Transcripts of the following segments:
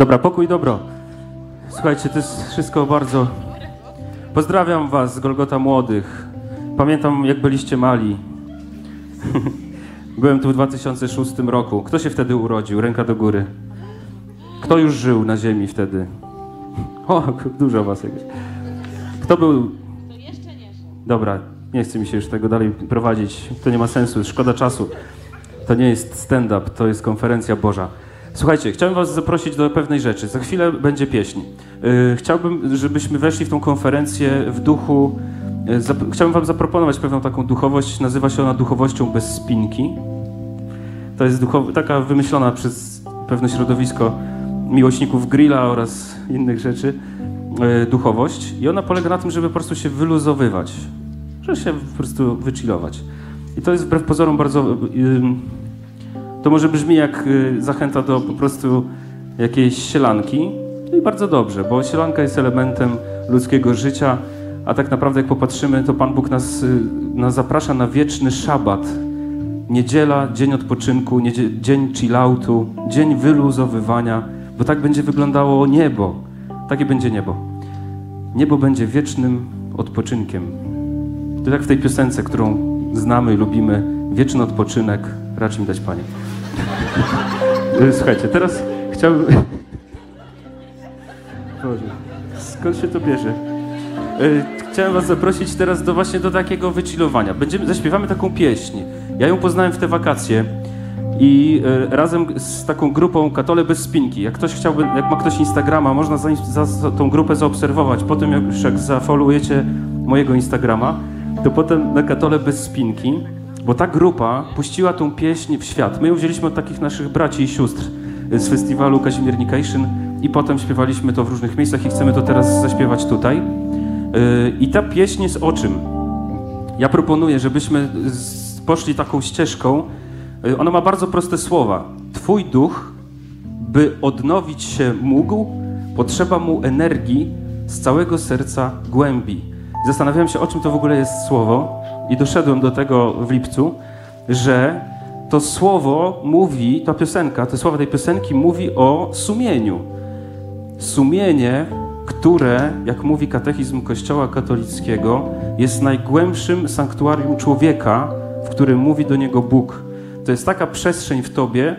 Dobra, pokój, dobro. Słuchajcie, to jest wszystko bardzo... Pozdrawiam was z Golgota Młodych. Pamiętam, jak byliście mali. Byłem tu w 2006 roku. Kto się wtedy urodził? Ręka do góry. Kto już żył na ziemi wtedy? O, dużo was jakieś. Kto był... Dobra, nie chce mi się już tego dalej prowadzić. To nie ma sensu, szkoda czasu. To nie jest stand-up, to jest konferencja Boża. Słuchajcie, chciałem was zaprosić do pewnej rzeczy. Za chwilę będzie pieśń. Yy, chciałbym, żebyśmy weszli w tą konferencję w duchu... Zap- chciałbym wam zaproponować pewną taką duchowość. Nazywa się ona duchowością bez spinki. To jest duchow- taka wymyślona przez pewne środowisko miłośników grilla oraz innych rzeczy yy, duchowość. I ona polega na tym, żeby po prostu się wyluzowywać. Żeby się po prostu wychillować. I to jest wbrew pozorom bardzo... To może brzmi jak y, zachęta do po prostu jakiejś sielanki. No i bardzo dobrze, bo sielanka jest elementem ludzkiego życia, a tak naprawdę jak popatrzymy, to Pan Bóg nas, y, nas zaprasza na wieczny szabat. Niedziela, dzień odpoczynku, niedzie- dzień chilloutu, dzień wyluzowywania, bo tak będzie wyglądało niebo. Takie będzie niebo. Niebo będzie wiecznym odpoczynkiem. To jak w tej piosence, którą znamy i lubimy, wieczny odpoczynek, racz mi dać Panie. Y, Słuchajcie, teraz chciałbym... Boże, skąd się to bierze? Y, Chciałem was zaprosić teraz do właśnie do takiego wychillowania. Będziemy, zaśpiewamy taką pieśń. Ja ją poznałem w te wakacje i y, razem z taką grupą Katole bez spinki. Jak ktoś chciałby, jak ma ktoś Instagrama, można za, za, tą grupę zaobserwować. Potem jak już jak zafollowujecie mojego Instagrama, to potem na Katole bez spinki, bo ta grupa puściła tą pieśń w świat. My ją wzięliśmy od takich naszych braci i sióstr z festiwalu Kazimiernikation i potem śpiewaliśmy to w różnych miejscach i chcemy to teraz zaśpiewać tutaj. Yy, I ta pieśń jest o czym? Ja proponuję, żebyśmy poszli taką ścieżką. Yy, Ona ma bardzo proste słowa. Twój duch, by odnowić się mógł, potrzeba mu energii z całego serca głębi. Zastanawiałem się, o czym to w ogóle jest słowo i doszedłem do tego w lipcu, że to słowo mówi, ta piosenka, te słowa tej piosenki mówi o sumieniu. Sumienie, które, jak mówi katechizm Kościoła katolickiego, jest najgłębszym sanktuarium człowieka, w którym mówi do niego Bóg. To jest taka przestrzeń w tobie,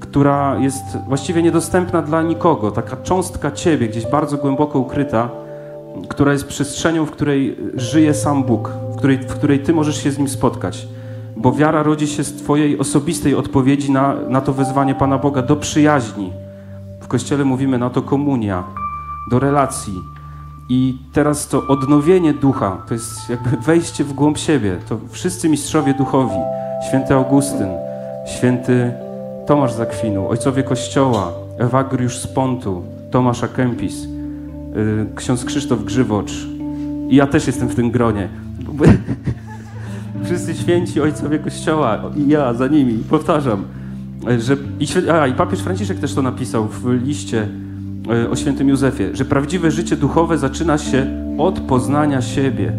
która jest właściwie niedostępna dla nikogo, taka cząstka ciebie, gdzieś bardzo głęboko ukryta, która jest przestrzenią, w której żyje sam Bóg, której, w której ty możesz się z nim spotkać. Bo wiara rodzi się z twojej osobistej odpowiedzi na, na to wezwanie Pana Boga do przyjaźni. W Kościele mówimy na to komunia, do relacji. I teraz to odnowienie ducha, to jest jakby wejście w głąb siebie. To wszyscy mistrzowie duchowi, święty Augustyn, święty Tomasz z Akwinu, ojcowie Kościoła, Ewagriusz z Pontu, Tomasz a Kempis, yy, ksiądz Krzysztof Grzywocz. I ja też jestem w tym gronie. Wszyscy święci ojcowie Kościoła i ja za nimi, powtarzam, że i, a, i papież Franciszek też to napisał w liście e, o świętym Józefie, że prawdziwe życie duchowe zaczyna się od poznania siebie,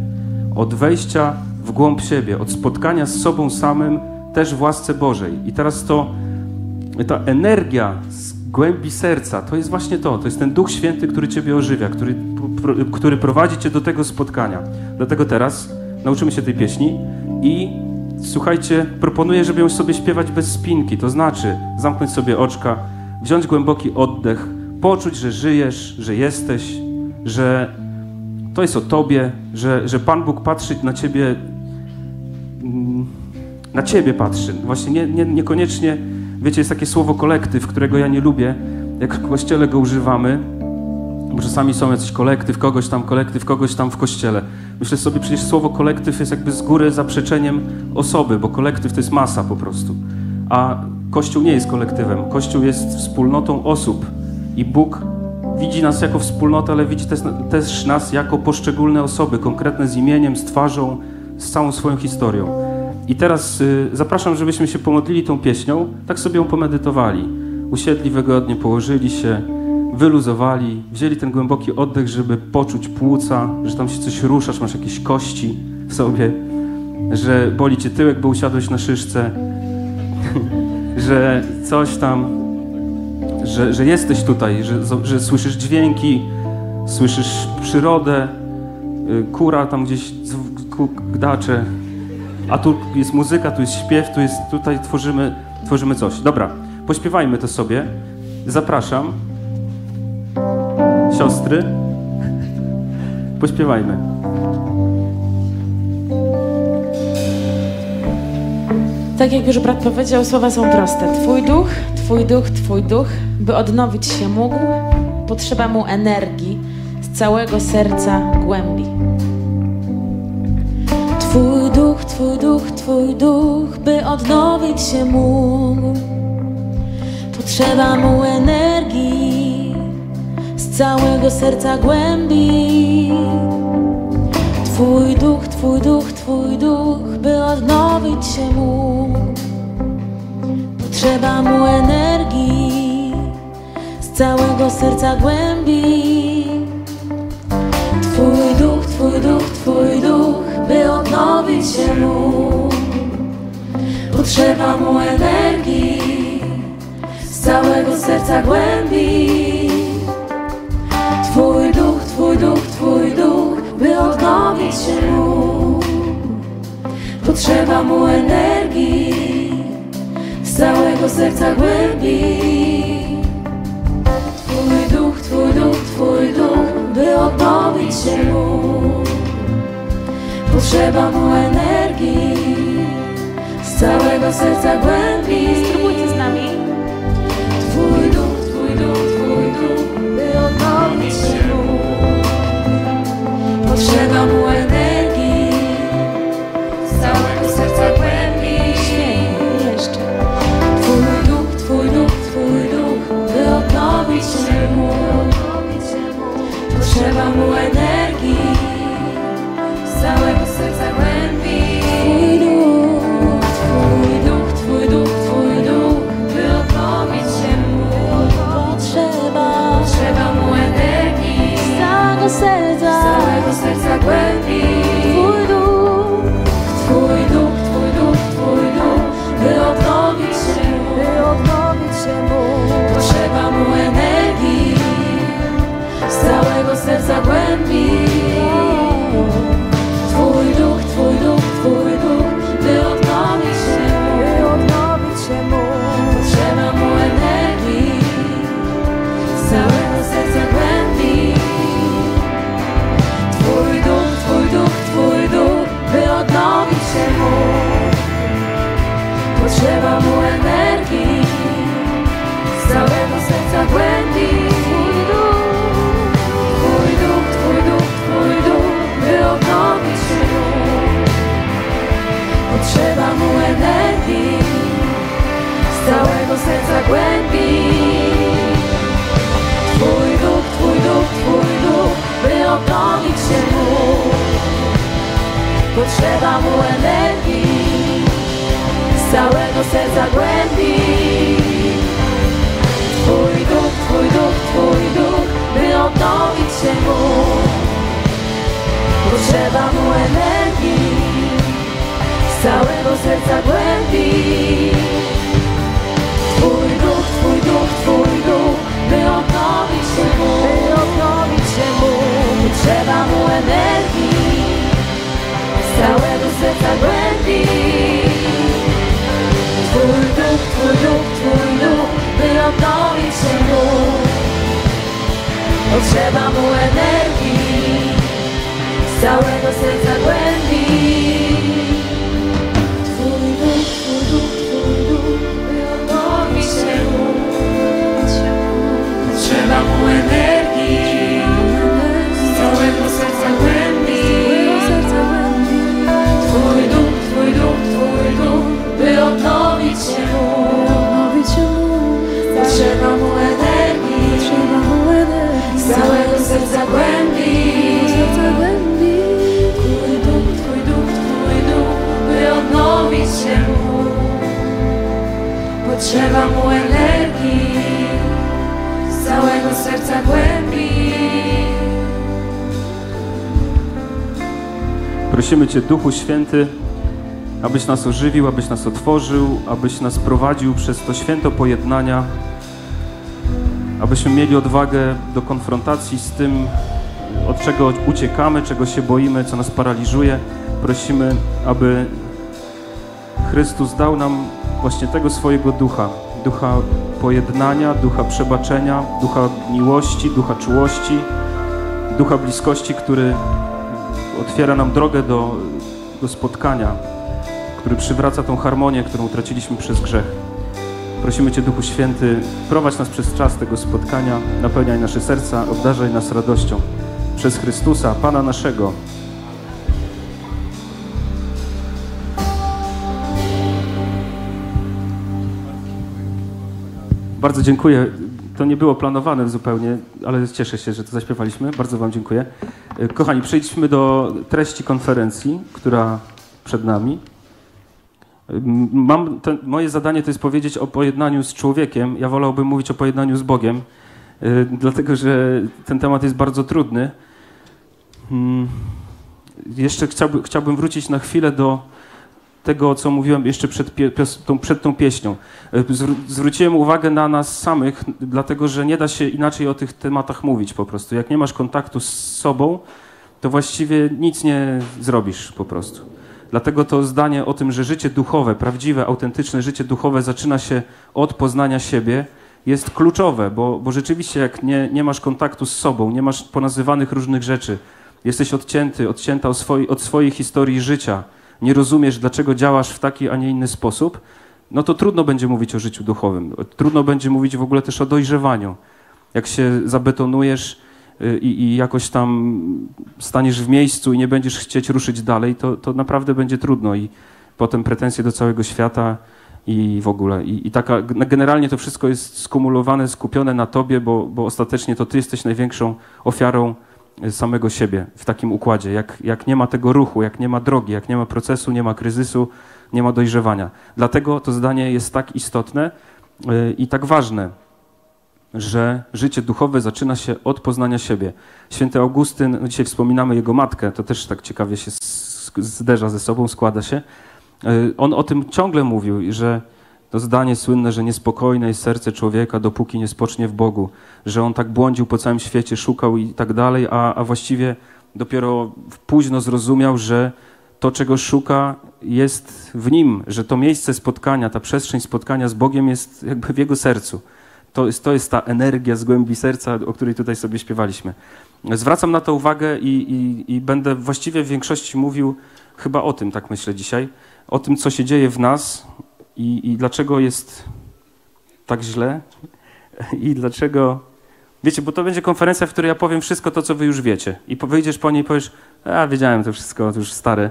od wejścia w głąb siebie, od spotkania z sobą samym też w łasce Bożej. I teraz to, ta energia z głębi serca, to jest właśnie to, to jest ten Duch Święty, który Ciebie ożywia, który, który prowadzi Cię do tego spotkania. Dlatego teraz nauczymy się tej pieśni i słuchajcie, proponuję, żeby ją sobie śpiewać bez spinki, to znaczy zamknąć sobie oczka, wziąć głęboki oddech, poczuć, że żyjesz, że jesteś, że to jest o Tobie, że, że Pan Bóg patrzy na Ciebie, mm, na Ciebie patrzy. Właśnie nie, nie, niekoniecznie, wiecie, jest takie słowo kolektyw, którego ja nie lubię, jak w Kościele go używamy, bo czasami są jakiś kolektyw, kogoś tam, kolektyw, kogoś tam w kościele. Myślę sobie, przecież słowo kolektyw jest jakby z góry zaprzeczeniem osoby, bo kolektyw to jest masa po prostu. A Kościół nie jest kolektywem. Kościół jest wspólnotą osób. I Bóg widzi nas jako wspólnotę, ale widzi też, też nas jako poszczególne osoby, konkretne z imieniem, z twarzą, z całą swoją historią. I teraz y, zapraszam, żebyśmy się pomodlili tą pieśnią, tak sobie ją pomedytowali. Usiedli wygodnie, położyli się, wyluzowali, wzięli ten głęboki oddech, żeby poczuć płuca, że tam się coś ruszasz, masz jakieś kości w sobie, że boli cię tyłek, bo usiadłeś na szyszce, że coś tam że, że jesteś tutaj, że, że słyszysz dźwięki, słyszysz przyrodę, y, kura tam gdzieś gdacze, a tu jest muzyka, tu jest śpiew, tu jest, tutaj tworzymy, tworzymy coś. Dobra, pośpiewajmy to sobie. Zapraszam. Siostry, pośpiewajmy. Tak jak już brat powiedział, słowa są proste. Twój duch, Twój duch, Twój duch, by odnowić się mógł, potrzeba mu energii z całego serca głębi. Twój duch, Twój duch, Twój duch, by odnowić się mógł, potrzeba mu energii całego serca głębi. Twój duch, Twój duch, Twój duch, by odnowić się mógł. Potrzeba mu energii z całego serca głębi. Twój duch, Twój duch, Twój duch, by odnowić się mógł. Potrzeba mu energii z całego serca głębi. By odnowić się mógł. Potrzeba mu energii z całego serca głębi. Twój duch, Twój duch, Twój duch, by odnowić się mógł. Potrzeba mu energii z całego serca głębi. Spróbujcie z nami. Twój duch, Twój duch, Twój duch, by odnowić się. Potrzeba mu energii z całego serca głębi. Jeszcze. Twój duch, Twój duch, Twój duch, by odnowić się mógł. Potrzeba mu energii Cię, Duchu Święty, abyś nas ożywił, abyś nas otworzył, abyś nas prowadził przez to święto pojednania, abyśmy mieli odwagę do konfrontacji z tym, od czego uciekamy, czego się boimy, co nas paraliżuje. Prosimy, aby Chrystus dał nam właśnie tego swojego ducha, ducha pojednania, ducha przebaczenia, ducha miłości, ducha czułości, ducha bliskości, który otwiera nam drogę do, do spotkania, który przywraca tą harmonię, którą utraciliśmy przez grzech. Prosimy Cię, Duchu Święty, prowadź nas przez czas tego spotkania, napełniaj nasze serca, obdarzaj nas radością. Przez Chrystusa, Pana naszego. Bardzo dziękuję. To nie było planowane zupełnie, ale cieszę się, że to zaśpiewaliśmy. Bardzo Wam dziękuję. E, Kochani, przejdźmy do treści konferencji, która przed nami. M- Mam ten, moje zadanie to jest powiedzieć o pojednaniu z człowiekiem. Ja wolałbym mówić o pojednaniu z Bogiem, y, dlatego że ten temat jest bardzo trudny. Mm, Jeszcze chciałby, chciałbym wrócić na chwilę do tego, co mówiłem jeszcze przed, tą, przed tą pieśnią. Zwró- zwróciłem uwagę na nas samych, dlatego że nie da się inaczej o tych tematach mówić po prostu. Jak nie masz kontaktu z sobą, to właściwie nic nie zrobisz po prostu. Dlatego to zdanie o tym, że życie duchowe, prawdziwe, autentyczne życie duchowe zaczyna się od poznania siebie, jest kluczowe, bo, bo rzeczywiście jak nie, nie masz kontaktu z sobą, nie masz ponazywanych różnych rzeczy, jesteś odcięty, odcięta od swojej historii życia, nie rozumiesz, dlaczego działasz w taki, a nie inny sposób, no to trudno będzie mówić o życiu duchowym. Trudno będzie mówić w ogóle też o dojrzewaniu. Jak się zabetonujesz y, i, i jakoś tam staniesz w miejscu i nie będziesz chcieć ruszyć dalej, to, to naprawdę będzie trudno i potem pretensje do całego świata i w ogóle. I, i taka, generalnie to wszystko jest skumulowane, skupione na tobie, bo, bo ostatecznie to ty jesteś największą ofiarą samego siebie w takim układzie. Jak, jak nie ma tego ruchu, jak nie ma drogi, jak nie ma procesu, nie ma kryzysu, nie ma dojrzewania. Dlatego to zdanie jest tak istotne y, i tak ważne, że życie duchowe zaczyna się od poznania siebie. Święty Augustyn, no dzisiaj wspominamy jego matkę, to też tak ciekawie się zderza ze sobą, składa się. Y, On o tym ciągle mówił, że to zdanie słynne, że niespokojne jest serce człowieka, dopóki nie spocznie w Bogu, że on tak błądził po całym świecie, szukał i tak dalej, a, a właściwie dopiero późno zrozumiał, że to, czego szuka, jest w nim, że to miejsce spotkania, ta przestrzeń spotkania z Bogiem jest jakby w jego sercu. To jest, to jest ta energia z głębi serca, o której tutaj sobie śpiewaliśmy. Zwracam na to uwagę i, i, i będę właściwie w większości mówił chyba o tym, tak myślę dzisiaj, o tym, co się dzieje w nas i, i dlaczego jest tak źle i dlaczego... Wiecie, bo to będzie konferencja, w której ja powiem wszystko to, co wy już wiecie. I wyjdziesz po niej i powiesz, a wiedziałem to wszystko, to już stare.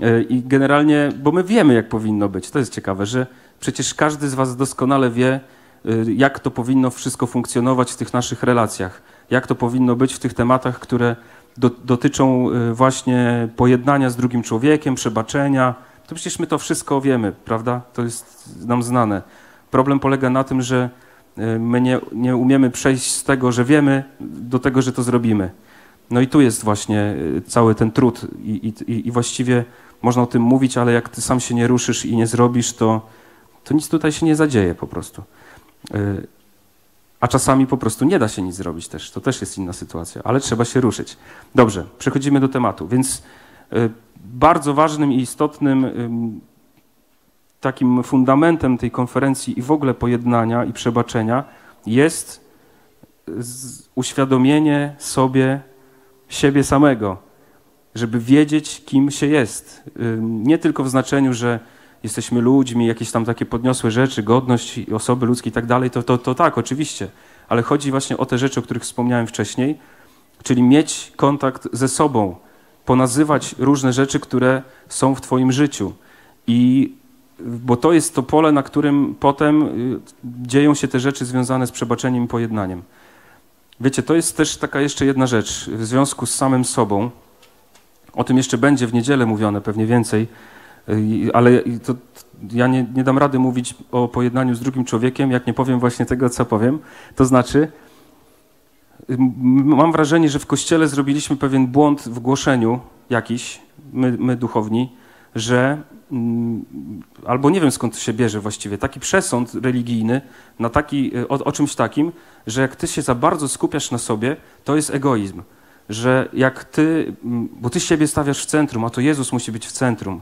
Yy, I generalnie, bo my wiemy, jak powinno być. To jest ciekawe, że przecież każdy z was doskonale wie, y, jak to powinno wszystko funkcjonować w tych naszych relacjach. Jak to powinno być w tych tematach, które do, dotyczą y, właśnie pojednania z drugim człowiekiem, przebaczenia. To przecież my to wszystko wiemy, prawda? To jest nam znane. Problem polega na tym, że y, my nie, nie umiemy przejść z tego, że wiemy, do tego, że to zrobimy. No i tu jest właśnie y, cały ten trud i, i, i właściwie można o tym mówić, ale jak ty sam się nie ruszysz i nie zrobisz, to, to nic tutaj się nie zadzieje po prostu. Y, A czasami po prostu nie da się nic zrobić też. To też jest inna sytuacja, ale trzeba się ruszyć. Dobrze, przechodzimy do tematu. Więc bardzo ważnym i istotnym ym, takim fundamentem tej konferencji i w ogóle pojednania i przebaczenia jest uświadomienie sobie siebie samego, żeby wiedzieć, kim się jest. Ym, Nie tylko w znaczeniu, że jesteśmy ludźmi, jakieś tam takie podniosłe rzeczy, godność osoby ludzkie i tak dalej, to, to, to tak, oczywiście. Ale chodzi właśnie o te rzeczy, o których wspomniałem wcześniej, czyli mieć kontakt ze sobą, ponazywać różne rzeczy, które są w Twoim życiu. I bo to jest to pole, na którym potem y, dzieją się te rzeczy związane z przebaczeniem i pojednaniem. Wiecie, to jest też taka jeszcze jedna rzecz w związku z samym sobą. O tym jeszcze będzie w niedzielę mówione, pewnie więcej, y, ale to, ja nie, nie dam rady mówić o pojednaniu z drugim człowiekiem, jak nie powiem właśnie tego, co powiem. To znaczy, mam wrażenie, że w Kościele zrobiliśmy pewien błąd w głoszeniu jakiś, my, my duchowni, że mm, albo nie wiem skąd to się bierze właściwie, taki przesąd religijny na taki, y, o, o czymś takim, że jak ty się za bardzo skupiasz na sobie, to jest egoizm. Że jak ty, mm, bo ty siebie stawiasz w centrum, a to Jezus musi być w centrum.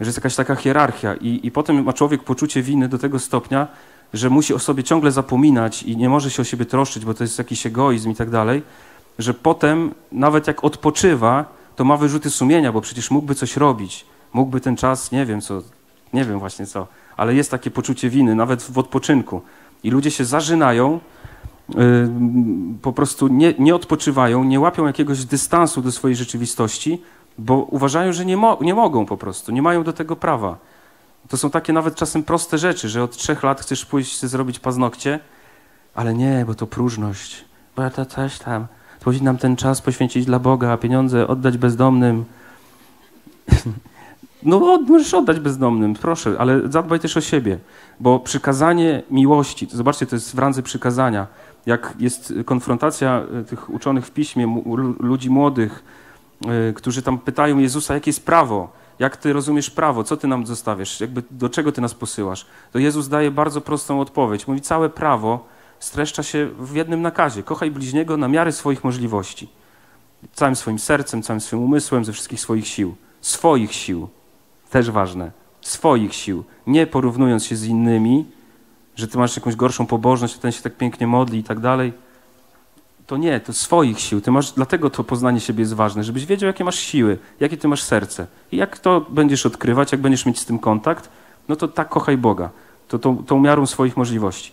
Że jest jakaś taka hierarchia i, i potem ma człowiek poczucie winy do tego stopnia, że musi o sobie ciągle zapominać i nie może się o siebie troszczyć, bo to jest jakiś egoizm i tak dalej, że potem nawet jak odpoczywa, to ma wyrzuty sumienia, bo przecież mógłby coś robić, mógłby ten czas, nie wiem co, nie wiem właśnie co, ale jest takie poczucie winy, nawet w odpoczynku. I ludzie się zażynają, yy, po prostu nie, nie odpoczywają, nie łapią jakiegoś dystansu do swojej rzeczywistości, bo uważają, że nie, mo nie mogą po prostu, nie mają do tego prawa. To są takie nawet czasem proste rzeczy, że od trzech lat chcesz pójść zrobić paznokcie, ale nie, bo to próżność, bo ja to coś tam. Powinnam ten czas poświęcić dla Boga, a pieniądze oddać bezdomnym. No, możesz oddać bezdomnym, proszę, ale zadbaj też o siebie, bo przykazanie miłości, to zobaczcie, to jest w randze przykazania, jak jest konfrontacja e, tych uczonych w piśmie, ludzi młodych, e, którzy tam pytają Jezusa, jakie jest prawo, jak ty rozumiesz prawo, co ty nam zostawiasz, jakby do czego ty nas posyłasz, to Jezus daje bardzo prostą odpowiedź. Mówi, całe prawo streszcza się w jednym nakazie. Kochaj bliźniego na miarę swoich możliwości. Całym swoim sercem, całym swoim umysłem, ze wszystkich swoich sił. Swoich sił. Też ważne. Swoich sił. Nie porównując się z innymi, że ty masz jakąś gorszą pobożność, a ten się tak pięknie modli i tak dalej. To nie, to swoich sił. Ty masz, dlatego to poznanie siebie jest ważne, żebyś wiedział, jakie masz siły, jakie ty masz serce. I jak to będziesz odkrywać, jak będziesz mieć z tym kontakt, no to tak kochaj Boga. To tą, tą miarą swoich możliwości.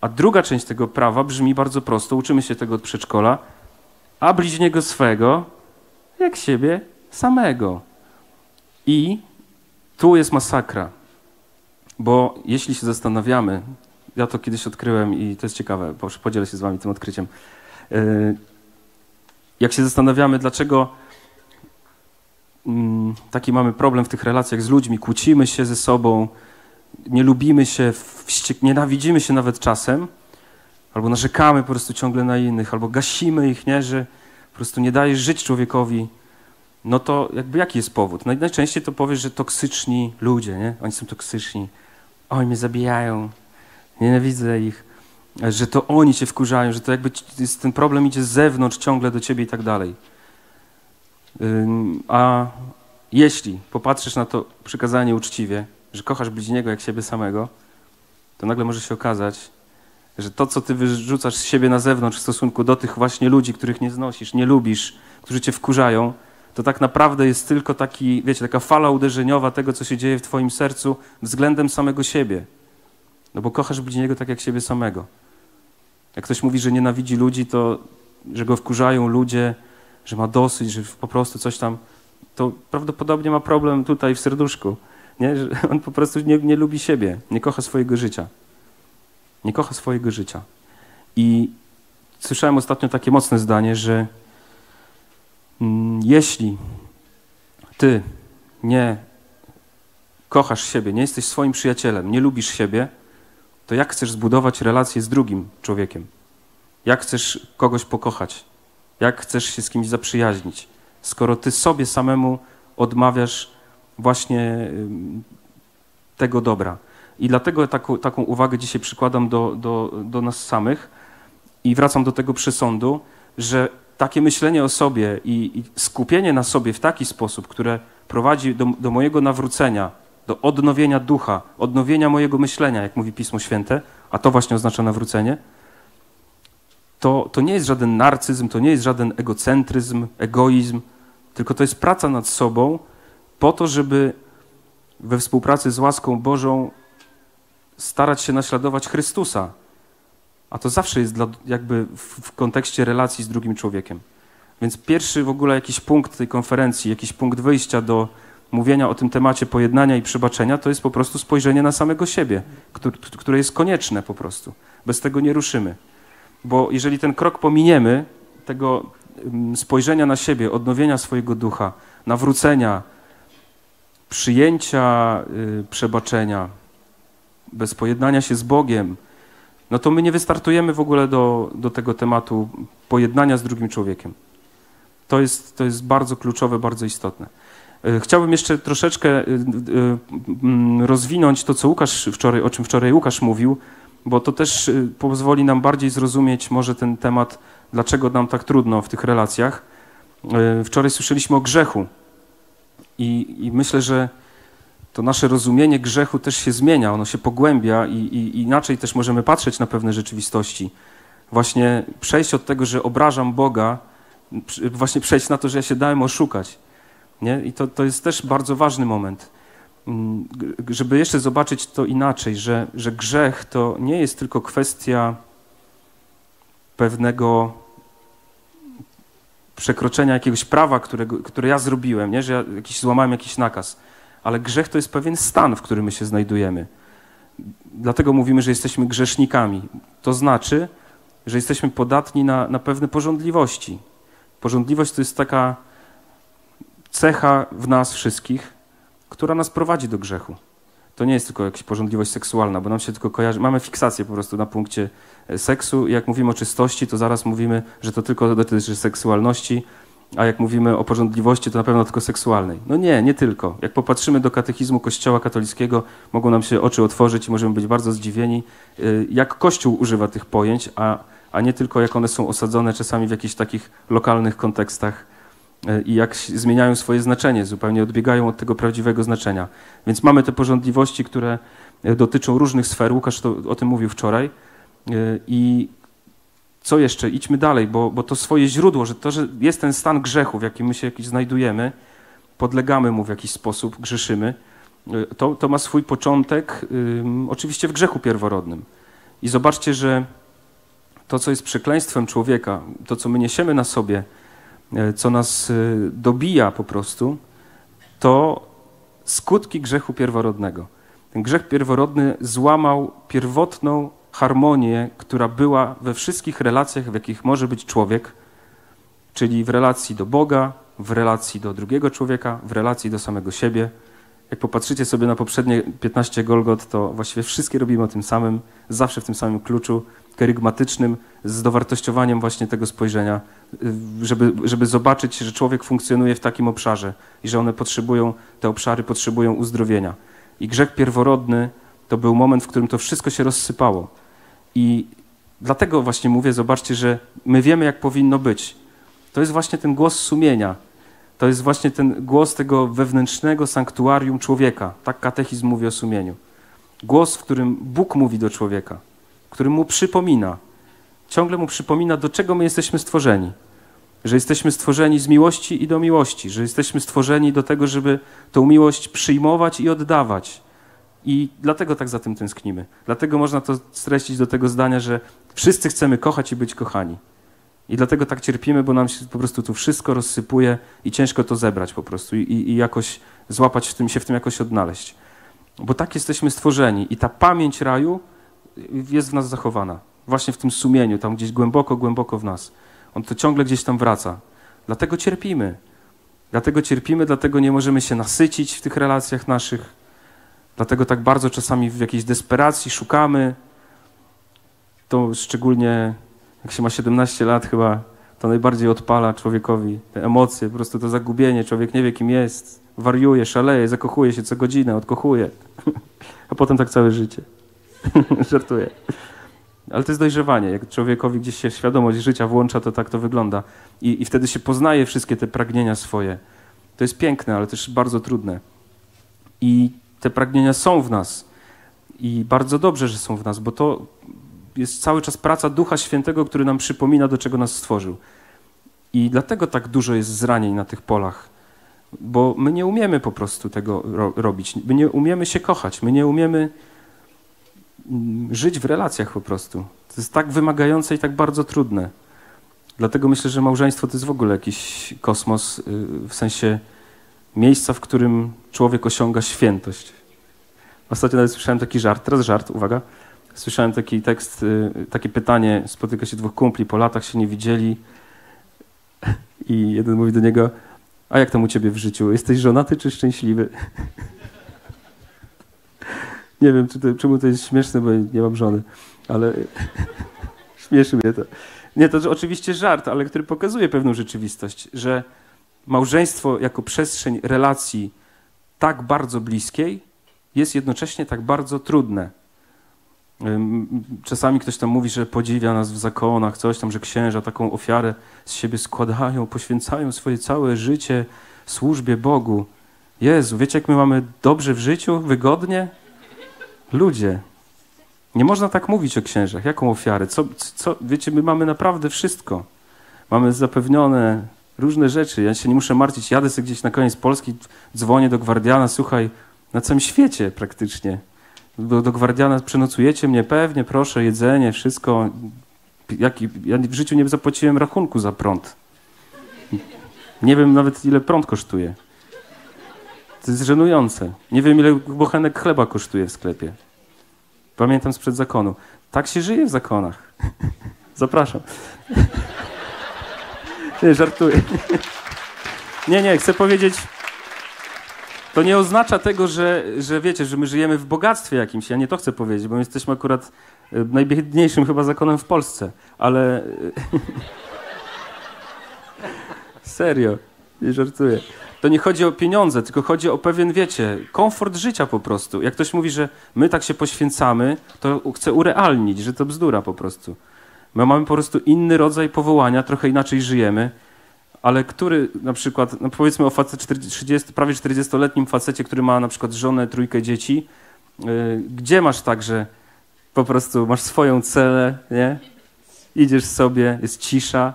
A druga część tego prawa brzmi bardzo prosto, uczymy się tego od przedszkola, a bliźniego swego jak siebie samego. I tu jest masakra, bo jeśli się zastanawiamy, ja to kiedyś odkryłem i to jest ciekawe, podzielę się z wami tym odkryciem. Yy, Jak się zastanawiamy, dlaczego mm, taki mamy problem w tych relacjach z ludźmi, kłócimy się ze sobą, nie lubimy się, wściek- nienawidzimy się nawet czasem, albo narzekamy po prostu ciągle na innych, albo gasimy ich, nie, że po prostu nie dajesz żyć człowiekowi, no to jakby jaki jest powód? Naj- Najczęściej to powiesz, że toksyczni ludzie, nie? Oni są toksyczni. Oni mnie zabijają, nienawidzę ich, że to oni cię wkurzają, że to jakby ten problem idzie z zewnątrz ciągle do ciebie i tak dalej. A jeśli popatrzysz na to przykazanie uczciwie, że kochasz bliźniego jak siebie samego, to nagle może się okazać, że to, co ty wyrzucasz z siebie na zewnątrz w stosunku do tych właśnie ludzi, których nie znosisz, nie lubisz, którzy cię wkurzają, to tak naprawdę jest tylko taki, wiecie, taka fala uderzeniowa tego, co się dzieje w twoim sercu względem samego siebie. No bo kochasz bliźniego tak jak siebie samego. Jak ktoś mówi, że nienawidzi ludzi, to że go wkurzają ludzie, że ma dosyć, że po prostu coś tam, to prawdopodobnie ma problem tutaj w serduszku. Nie? Że on po prostu nie, nie lubi siebie, nie kocha swojego życia. Nie kocha swojego życia. I słyszałem ostatnio takie mocne zdanie, że mm, jeśli ty nie kochasz siebie, nie jesteś swoim przyjacielem, nie lubisz siebie, to jak chcesz zbudować relację z drugim człowiekiem? Jak chcesz kogoś pokochać? Jak chcesz się z kimś zaprzyjaźnić? Skoro ty sobie samemu odmawiasz właśnie tego dobra. I dlatego taką, taką uwagę dzisiaj przykładam do, do, do nas samych i wracam do tego przesądu, że takie myślenie o sobie i, i skupienie na sobie w taki sposób, które prowadzi do, do mojego nawrócenia, do odnowienia ducha, odnowienia mojego myślenia, jak mówi Pismo Święte, a to właśnie oznacza nawrócenie, to, to nie jest żaden narcyzm, to nie jest żaden egocentryzm, egoizm, tylko to jest praca nad sobą po to, żeby we współpracy z łaską Bożą starać się naśladować Chrystusa. A to zawsze jest dla, jakby w, w kontekście relacji z drugim człowiekiem. Więc pierwszy w ogóle jakiś punkt tej konferencji, jakiś punkt wyjścia do mówienia o tym temacie pojednania i przebaczenia, to jest po prostu spojrzenie na samego siebie, które, jest konieczne po prostu. Bez tego nie ruszymy. Bo jeżeli ten krok pominiemy, tego spojrzenia na siebie, odnowienia swojego ducha, nawrócenia, przyjęcia y, przebaczenia, bez pojednania się z Bogiem, no to my nie wystartujemy w ogóle do, do tego tematu pojednania z drugim człowiekiem. To jest, to jest bardzo kluczowe, bardzo istotne. E, Chciałbym jeszcze troszeczkę e, e, rozwinąć to, co Łukasz wczoraj, o czym wczoraj Łukasz mówił, bo to też pozwoli nam bardziej zrozumieć może ten temat, dlaczego nam tak trudno w tych relacjach. Wczoraj słyszeliśmy o grzechu i, i myślę, że to nasze rozumienie grzechu też się zmienia, ono się pogłębia i, i, inaczej też możemy patrzeć na pewne rzeczywistości. Właśnie przejść od tego, że obrażam Boga, właśnie przejść na to, że ja się dałem oszukać. Nie? I to, to jest też bardzo ważny moment, Mm, żeby jeszcze zobaczyć to inaczej, że, że grzech to nie jest tylko kwestia pewnego przekroczenia jakiegoś prawa, którego, które ja zrobiłem, nie? że ja jakiś, złamałem jakiś nakaz, ale grzech to jest pewien stan, w którym my się znajdujemy. Dlatego mówimy, że jesteśmy grzesznikami. To znaczy, że jesteśmy podatni na, na pewne porządliwości. Porządliwość to jest taka cecha w nas wszystkich, która nas prowadzi do grzechu. To nie jest tylko jakaś porządliwość seksualna, bo nam się tylko kojarzy. Mamy fiksację po prostu na punkcie e, seksu jak mówimy o czystości, to zaraz mówimy, że to tylko dotyczy seksualności, a jak mówimy o porządliwości, to na pewno tylko seksualnej. No nie, nie tylko. Jak popatrzymy do katechizmu Kościoła katolickiego, mogą nam się oczy otworzyć i możemy być bardzo zdziwieni, y, jak Kościół używa tych pojęć, a, a nie tylko jak one są osadzone czasami w jakichś takich lokalnych kontekstach i jak zmieniają swoje znaczenie, zupełnie odbiegają od tego prawdziwego znaczenia. Więc mamy te porządliwości, które y, dotyczą różnych sfer. Łukasz to, o tym mówił wczoraj. Y, I co jeszcze? Idźmy dalej, bo, bo to swoje źródło, że to, że jest ten stan grzechu, w jakim my się jakiś znajdujemy, podlegamy mu w jakiś sposób, grzeszymy, to, to ma swój początek oczywiście w grzechu pierworodnym. I zobaczcie, że to, co jest przekleństwem człowieka, to, co my niesiemy na sobie, co nas y, dobija po prostu, to skutki grzechu pierworodnego. Ten grzech pierworodny złamał pierwotną harmonię, która była we wszystkich relacjach, w jakich może być człowiek, czyli w relacji do Boga, w relacji do drugiego człowieka, w relacji do samego siebie. Jak popatrzycie sobie na poprzednie 15 Golgot, to właściwie wszystkie robimy o tym samym, zawsze w tym samym kluczu, kerygmatycznym, z dowartościowaniem właśnie tego spojrzenia, y, żeby, żeby zobaczyć, że człowiek funkcjonuje w takim obszarze i że one potrzebują, te obszary potrzebują uzdrowienia. I grzech pierworodny to był moment, w którym to wszystko się rozsypało. I dlatego właśnie mówię, zobaczcie, że my wiemy, jak powinno być. To jest właśnie ten głos sumienia. To jest właśnie ten głos tego wewnętrznego sanktuarium człowieka. Tak katechizm mówi o sumieniu. Głos, w którym Bóg mówi do człowieka, w którym mu przypomina, ciągle mu przypomina, do czego my jesteśmy stworzeni. Że jesteśmy stworzeni z miłości i do miłości, że jesteśmy stworzeni do tego, żeby tą miłość przyjmować i oddawać. I dlatego tak za tym tęsknimy. Dlatego można to streścić do tego zdania, że wszyscy chcemy kochać i być kochani. I dlatego tak cierpimy, bo nam się po prostu tu wszystko rozsypuje i ciężko to zebrać po prostu i, i jakoś złapać w tym, się w tym jakoś odnaleźć. Bo tak jesteśmy stworzeni i ta pamięć raju jest w nas zachowana. Właśnie w tym sumieniu, tam gdzieś głęboko, głęboko w nas. On to ciągle gdzieś tam wraca. Dlatego cierpimy. Dlatego cierpimy, dlatego nie możemy się nasycić w tych relacjach naszych. Dlatego tak bardzo czasami w jakiejś desperacji szukamy. To szczególnie jak się ma 17 lat chyba, to najbardziej odpala człowiekowi te emocje, po prostu to zagubienie. Człowiek nie wie, kim jest, wariuje, szaleje, zakochuje się co godzinę, odkochuje. A potem tak całe życie. Żartuję. Ale to jest dojrzewanie. Jak człowiekowi gdzieś się świadomość życia włącza, to tak to wygląda. I, I wtedy się poznaje wszystkie te pragnienia swoje. To jest piękne, ale też bardzo trudne. I te pragnienia są w nas. I bardzo dobrze, że są w nas, bo to jest cały czas praca Ducha Świętego, który nam przypomina, do czego nas stworzył. I dlatego tak dużo jest zranień na tych polach, bo my nie umiemy po prostu tego ro robić. My nie umiemy się kochać, my nie umiemy mm, żyć w relacjach po prostu. To jest tak wymagające i tak bardzo trudne. Dlatego myślę, że małżeństwo to jest w ogóle jakiś kosmos, y, w sensie miejsca, w którym człowiek osiąga świętość. Ostatnio nawet słyszałem taki żart, teraz żart, uwaga. Słyszałem taki tekst, y, takie pytanie, spotyka się dwóch kumpli, po latach się nie widzieli i jeden mówi do niego, a jak tam u ciebie w życiu? Jesteś żonaty czy szczęśliwy? nie wiem, czy to, czemu to jest śmieszne, bo nie mam żony, ale śmieszy mnie to. Nie, to oczywiście żart, ale który pokazuje pewną rzeczywistość, że małżeństwo jako przestrzeń relacji tak bardzo bliskiej jest jednocześnie tak bardzo trudne. Czasami ktoś tam mówi, że podziwia nas w zakonach, coś tam, że księża taką ofiarę z siebie składają, poświęcają swoje całe życie służbie Bogu. Jezu, wiecie jak my mamy dobrze w życiu, wygodnie? Ludzie, nie można tak mówić o księżach. Jaką ofiarę? Co, co, wiecie, my mamy naprawdę wszystko. Mamy zapewnione różne rzeczy. Ja się nie muszę martwić. Jadę sobie gdzieś na koniec Polski, dzwonię do gwardiana, słuchaj, na całym świecie praktycznie. Do, do gwardiana przenocujecie mnie pewnie, proszę, jedzenie, wszystko. Jaki, ja w życiu nie zapłaciłem rachunku za prąd. Nie wiem nawet, ile prąd kosztuje. To jest żenujące. Nie wiem, ile bochenek chleba kosztuje w sklepie. Pamiętam sprzed zakonu. Tak się żyje w zakonach. Zapraszam. Nie, żartuję. Nie, nie, chcę powiedzieć, to nie oznacza tego, że, że wiecie, że my żyjemy w bogactwie jakimś. Ja nie to chcę powiedzieć, bo my jesteśmy akurat e, najbiedniejszym chyba zakonem w Polsce, ale... Serio, nie żartuję. To nie chodzi o pieniądze, tylko chodzi o pewien, wiecie, komfort życia po prostu. Jak ktoś mówi, że my tak się poświęcamy, to chce urealnić, że to bzdura po prostu. My mamy po prostu inny rodzaj powołania, trochę inaczej żyjemy, ale który na przykład, no powiedzmy o facet 40, 30, prawie 40-letnim facecie, który ma na przykład żonę, trójkę dzieci, yy, gdzie masz tak, że po prostu masz swoją celę, nie? Idziesz sobie, jest cisza,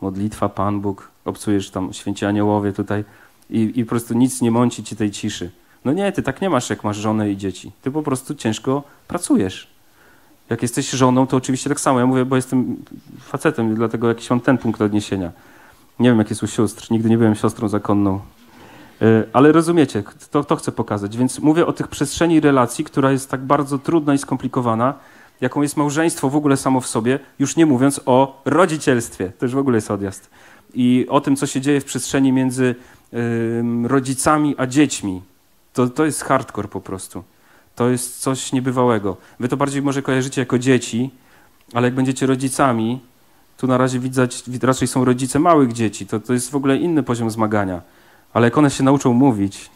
modlitwa, Pan Bóg, obcujesz tam święci aniołowie tutaj i, i po prostu nic nie mąci ci tej ciszy. No nie, ty tak nie masz, jak masz żonę i dzieci. Ty po prostu ciężko pracujesz. Jak jesteś żoną, to oczywiście tak samo. Ja mówię, bo jestem facetem, dlatego jakiś mam ten punkt odniesienia. Nie wiem, jak jest u sióstr. Nigdy nie byłem siostrą zakonną. Yy, Ale rozumiecie, to, to chcę pokazać. Więc mówię o tych przestrzeni relacji, która jest tak bardzo trudna i skomplikowana, jaką jest małżeństwo w ogóle samo w sobie, już nie mówiąc o rodzicielstwie. To już w ogóle jest odjazd. I o tym, co się dzieje w przestrzeni między rodzicami a dziećmi. To, to jest hardcore po prostu. To jest coś niebywałego. Wy to bardziej może kojarzycie jako dzieci, ale jak będziecie rodzicami, tu na razie widać, raczej są rodzice małych dzieci. To, to jest w ogóle inny poziom zmagania. Ale jak one się nauczą mówić,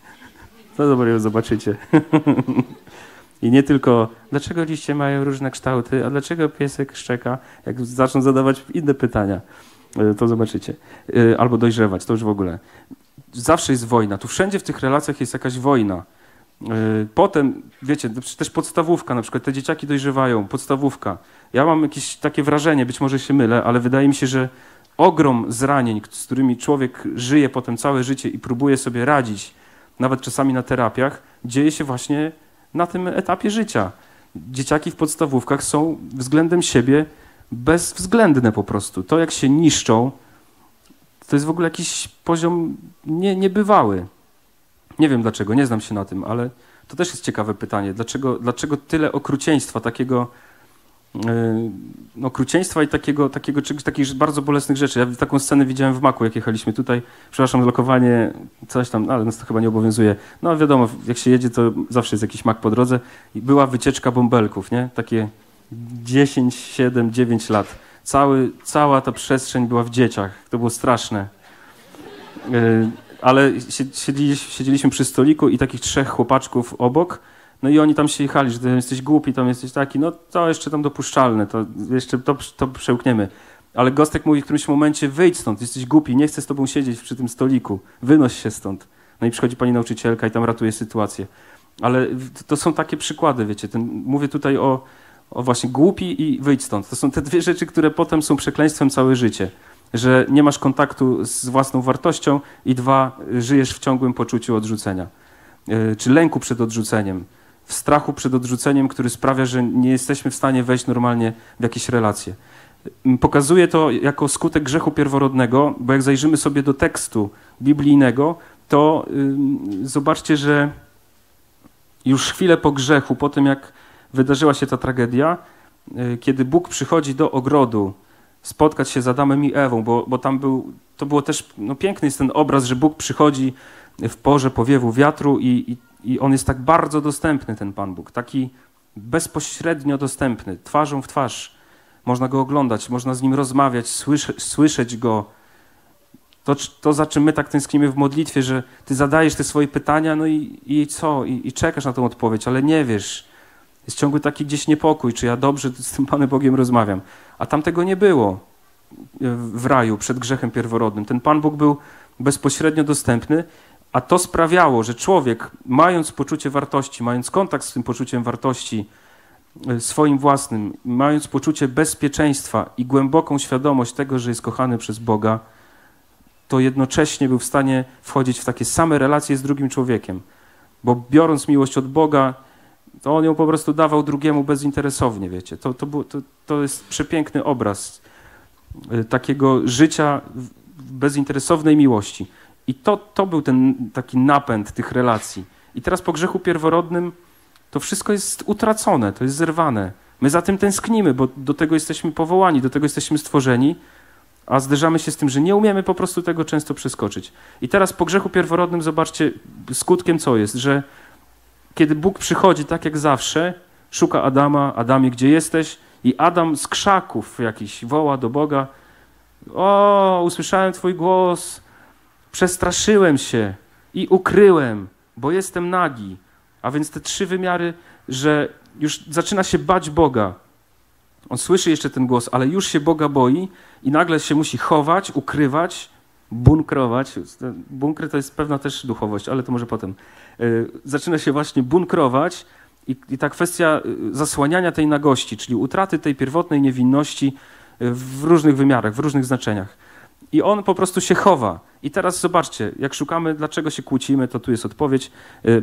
to dobrze zobaczycie. I nie tylko, dlaczego liście mają różne kształty, a dlaczego piesek szczeka, jak zaczną zadawać inne pytania, y, to zobaczycie. Y, Albo dojrzewać, to już w ogóle. Zawsze jest wojna. Tu wszędzie w tych relacjach jest jakaś wojna. Y, Potem, wiecie, też podstawówka, na przykład te dzieciaki dojrzewają, podstawówka. Ja mam jakieś takie wrażenie, być może się mylę, ale wydaje mi się, że ogrom zranień, z którymi człowiek żyje potem całe życie i próbuje sobie radzić, nawet czasami na terapiach, dzieje się właśnie na tym etapie życia. Dzieciaki w podstawówkach są względem siebie bezwzględne po prostu. To, jak się niszczą, to jest w ogóle jakiś poziom nie, niebywały. Nie wiem dlaczego, nie znam się na tym, ale to też jest ciekawe pytanie. Dlaczego, dlaczego tyle okrucieństwa, takiego yy, okrucieństwa i takiego, takiego czegoś, takich bardzo bolesnych rzeczy. Ja taką scenę widziałem w Maku, jak jechaliśmy tutaj. Przepraszam, lokowanie, coś tam, ale nas to chyba nie obowiązuje. No wiadomo, jak się jedzie, to zawsze jest jakiś mak po drodze. I była wycieczka bąbelków, nie? Takie 10, 7, 9 lat. Cały, cała ta przestrzeń była w dzieciach. To było straszne. Yy, ale siedzieliśmy, przy stoliku i takich trzech chłopaczków obok, no i oni tam się jechali, że ty jesteś głupi, tam jesteś taki, no to jeszcze tam dopuszczalne, to jeszcze to, to przełkniemy. Ale Gostek mówi w którymś momencie, wyjdź stąd, jesteś głupi, nie chcę z tobą siedzieć przy tym stoliku, wynoś się stąd. No i przychodzi pani nauczycielka i tam ratuje sytuację. Ale to są takie przykłady, wiecie, ten, mówię tutaj o, o właśnie głupi i wyjdź stąd. To są te dwie rzeczy, które potem są przekleństwem całe życie że nie masz kontaktu z własną wartością i dwa, żyjesz w ciągłym poczuciu odrzucenia, yy, czy lęku przed odrzuceniem, w strachu przed odrzuceniem, który sprawia, że nie jesteśmy w stanie wejść normalnie w jakieś relacje. Pokazuje to jako skutek grzechu pierworodnego, bo jak zajrzymy sobie do tekstu biblijnego, to zobaczcie, że już chwilę po grzechu, po tym jak wydarzyła się ta tragedia, yy, kiedy Bóg przychodzi do ogrodu, spotkać się z Adamem i Ewą, bo, bo tam był, to było też, no piękny jest ten obraz, że Bóg przychodzi w porze powiewu wiatru i, i, i on jest tak bardzo dostępny, ten Pan Bóg, taki bezpośrednio dostępny, twarzą w twarz. Można go oglądać, można z nim rozmawiać, słysze, słyszeć go. To, to, za czym my tak tęsknimy w modlitwie, że ty zadajesz te swoje pytania, no i, i co? I, I czekasz na tą odpowiedź, ale nie wiesz. Jest ciągły taki gdzieś niepokój, czy ja dobrze z tym Panem Bogiem rozmawiam. A tam tego nie było w raju przed grzechem pierworodnym. Ten Pan Bóg był bezpośrednio dostępny, a to sprawiało, że człowiek, mając poczucie wartości, mając kontakt z tym poczuciem wartości e, swoim własnym, mając poczucie bezpieczeństwa i głęboką świadomość tego, że jest kochany przez Boga, to jednocześnie był w stanie wchodzić w takie same relacje z drugim człowiekiem. Bo biorąc miłość od Boga, to on ją po prostu dawał drugiemu bezinteresownie, wiecie. To, to, to, to jest przepiękny obraz y, takiego życia bezinteresownej miłości. I to, to był ten taki napęd tych relacji. I teraz po grzechu pierworodnym to wszystko jest utracone, to jest zerwane. My za tym tęsknimy, bo do tego jesteśmy powołani, do tego jesteśmy stworzeni, a zderzamy się z tym, że nie umiemy po prostu tego często przeskoczyć. I teraz po grzechu pierworodnym zobaczcie, skutkiem co jest, że kiedy Bóg przychodzi tak jak zawsze, szuka Adama, Adamie, gdzie jesteś? I Adam z krzaków jakiś woła do Boga: O, usłyszałem Twój głos, przestraszyłem się i ukryłem, bo jestem nagi. A więc te trzy wymiary, że już zaczyna się bać Boga. On słyszy jeszcze ten głos, ale już się Boga boi i nagle się musi chować, ukrywać, bunkrować. Bunkry to jest pewna też duchowość, ale to może potem. E, zaczyna się właśnie bunkrować i, i ta kwestia e, zasłaniania tej nagości, czyli utraty tej pierwotnej niewinności e, w różnych wymiarach, w różnych znaczeniach. I on po prostu się chowa. I teraz zobaczcie, jak szukamy, dlaczego się kłócimy, to tu jest odpowiedź.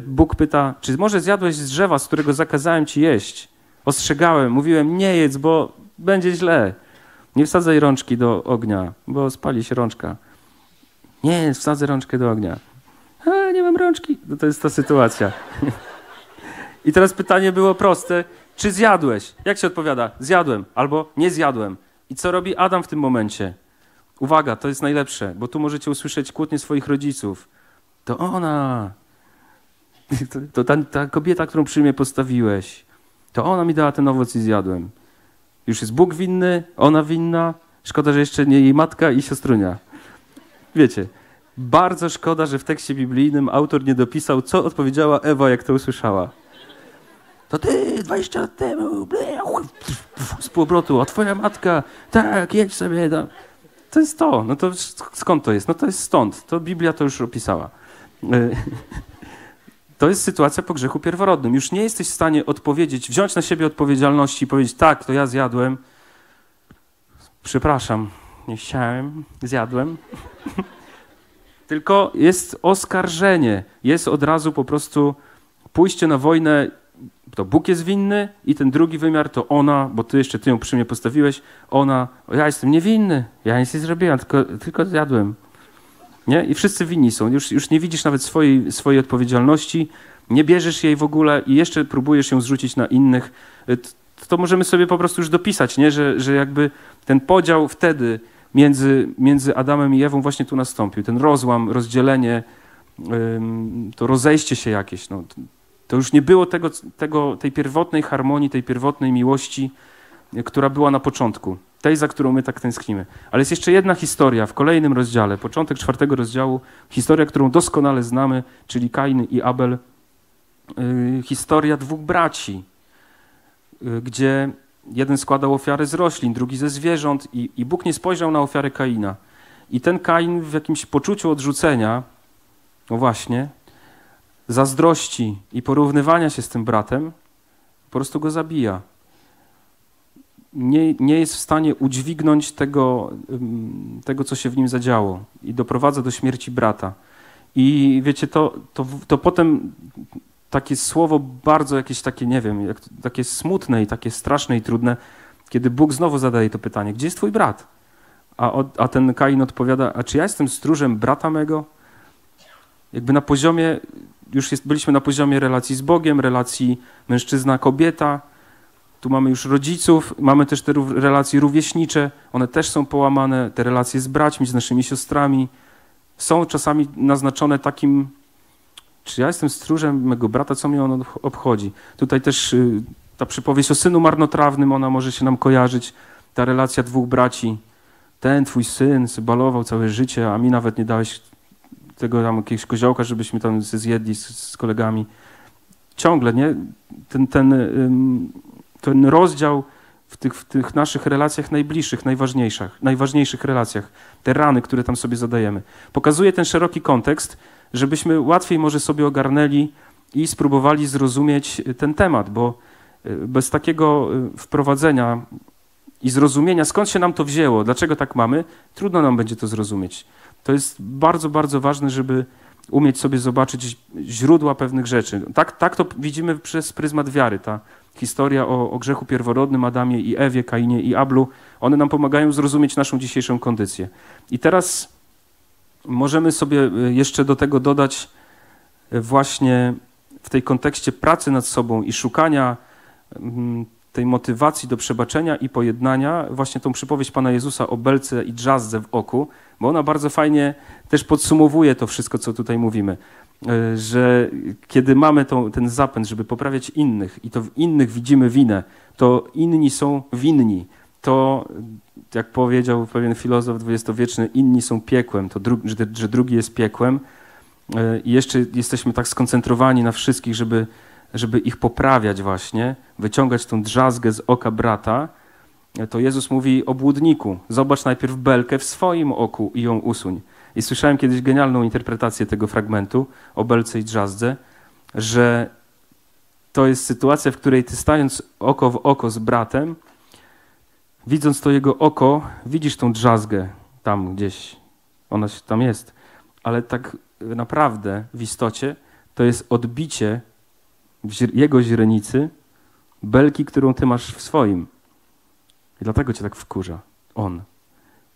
Bóg pyta, czy może zjadłeś z drzewa, z którego zakazałem ci jeść? Ostrzegałem, mówiłem, nie jedz, bo będzie źle. Nie wsadzaj rączki do ognia, bo spali się rączka. Nie, wsadzę rączkę do ognia. A, nie mam rączki. No to jest ta sytuacja. I teraz pytanie było proste. Czy zjadłeś? Jak się odpowiada? Zjadłem albo nie zjadłem. I co robi Adam w tym momencie? Uwaga, to jest najlepsze, bo tu możecie usłyszeć kłótnie swoich rodziców. To ona. To, to ta, ta, kobieta, którą przy mnie postawiłeś. To ona mi dała ten owoc i zjadłem. Już jest Bóg winny, ona winna. Szkoda, że jeszcze nie jej matka i siostrunia. Wiecie, bardzo szkoda, że w tekście biblijnym autor nie dopisał, co odpowiedziała Ewa, jak to usłyszała. To ty 20 lat temu, z półobrotu, a twoja matka, tak, jedź sobie. No. To jest to. No to skąd to jest? No to jest stąd. To Biblia to już opisała. E, to jest sytuacja po grzechu pierworodnym. Już nie jesteś w stanie odpowiedzieć, wziąć na siebie odpowiedzialności i powiedzieć, tak, to ja zjadłem. Przepraszam, nie chciałem, zjadłem. Tylko jest oskarżenie, jest od razu po prostu pójście na wojnę, to Bóg jest winny i ten drugi wymiar to ona, bo ty jeszcze ty ją przy mnie postawiłeś, ona, ja jestem niewinny, ja nic nie zrobiłem, tylko, tylko zjadłem. Nie? I wszyscy winni są. Już, już nie widzisz nawet swojej, swojej odpowiedzialności, nie bierzesz jej w ogóle i jeszcze próbujesz ją zrzucić na innych. To możemy sobie po prostu już dopisać, nie? Że, że jakby ten podział wtedy między, między Adamem i Ewą właśnie tu nastąpił. Ten rozłam, rozdzielenie, to rozejście się jakieś. No, to już nie było tego, tego, tej pierwotnej harmonii, tej pierwotnej miłości, która była na początku. Tej, za którą my tak tęsknimy. Ale jest jeszcze jedna historia w kolejnym rozdziale, początek czwartego rozdziału, historia, którą doskonale znamy, czyli Kain i Abel. Yy, historia dwóch braci, yy, gdzie jeden składał ofiarę z roślin, drugi ze zwierząt i, i Bóg nie spojrzał na ofiarę Kaina. I ten Kain w jakimś poczuciu odrzucenia, no właśnie, zazdrości i porównywania się z tym bratem, po prostu go zabija. Nie, nie jest w stanie udźwignąć tego, tego, co się w nim zadziało i doprowadza do śmierci brata. I wiecie, to, to, to potem takie słowo bardzo jakieś takie, nie wiem, jak, takie smutne i takie straszne i trudne, kiedy Bóg znowu zadaje to pytanie, gdzie jest twój brat? A, a ten Kain odpowiada, a czy ja jestem stróżem brata mego? Jakby na poziomie, już jest, byliśmy na poziomie relacji z Bogiem, relacji mężczyzna-kobieta, tu mamy już rodziców, mamy też te relacje rówieśnicze, one też są połamane, te relacje z braćmi, z naszymi siostrami, są czasami naznaczone takim czy ja jestem stróżem mego brata, co mnie on obchodzi? Tutaj też y, ta przypowieść o synu marnotrawnym, ona może się nam kojarzyć, ta relacja dwóch braci, ten twój syn balował całe życie, a mi nawet nie dałeś tego tam jakiegoś koziołka, żebyśmy tam zjedli z, z kolegami. Ciągle, nie? Ten, ten, ten rozdział w tych, w tych naszych relacjach najbliższych, najważniejszych, najważniejszych relacjach, te rany, które tam sobie zadajemy. Pokazuje ten szeroki kontekst, żebyśmy łatwiej może sobie ogarnęli i spróbowali zrozumieć ten temat, bo y, bez takiego y, wprowadzenia i zrozumienia, skąd się nam to wzięło, dlaczego tak mamy, trudno nam będzie to zrozumieć. To jest bardzo, bardzo ważne, żeby umieć sobie zobaczyć źródła pewnych rzeczy. Tak, tak to widzimy przez pryzmat wiary. Ta historia o, o grzechu pierworodnym Adamie i Ewie, Kainie i Ablu, one nam pomagają zrozumieć naszą dzisiejszą kondycję. I teraz możemy sobie y, jeszcze do tego dodać y, właśnie w tej kontekście pracy nad sobą i szukania mm, tej motywacji do przebaczenia i pojednania, właśnie tą przypowieść Pana Jezusa o belce i drzazdze w oku, bo ona bardzo fajnie też podsumowuje to wszystko, co tutaj mówimy. E, że kiedy mamy tą, ten zapęd, żeby poprawiać innych i to w innych widzimy winę, to inni są winni. To, jak powiedział pewien filozof dwudziestowieczny, inni są piekłem, to dru że, że drugi jest piekłem. E, I jeszcze jesteśmy tak skoncentrowani na wszystkich, żeby, żeby ich poprawiać właśnie, wyciągać tą drzazgę z oka brata, e, to Jezus mówi o błudniku. Zobacz najpierw belkę w swoim oku i ją usuń. I słyszałem kiedyś genialną interpretację tego fragmentu o belce i drzazdze, że to jest sytuacja, w której ty stając oko w oko z bratem, widząc to jego oko, widzisz tą drzazgę tam gdzieś, ona tam jest, ale tak naprawdę w istocie to jest odbicie jego źrenicy belki, którą ty masz w swoim. I dlatego cię tak wkurza on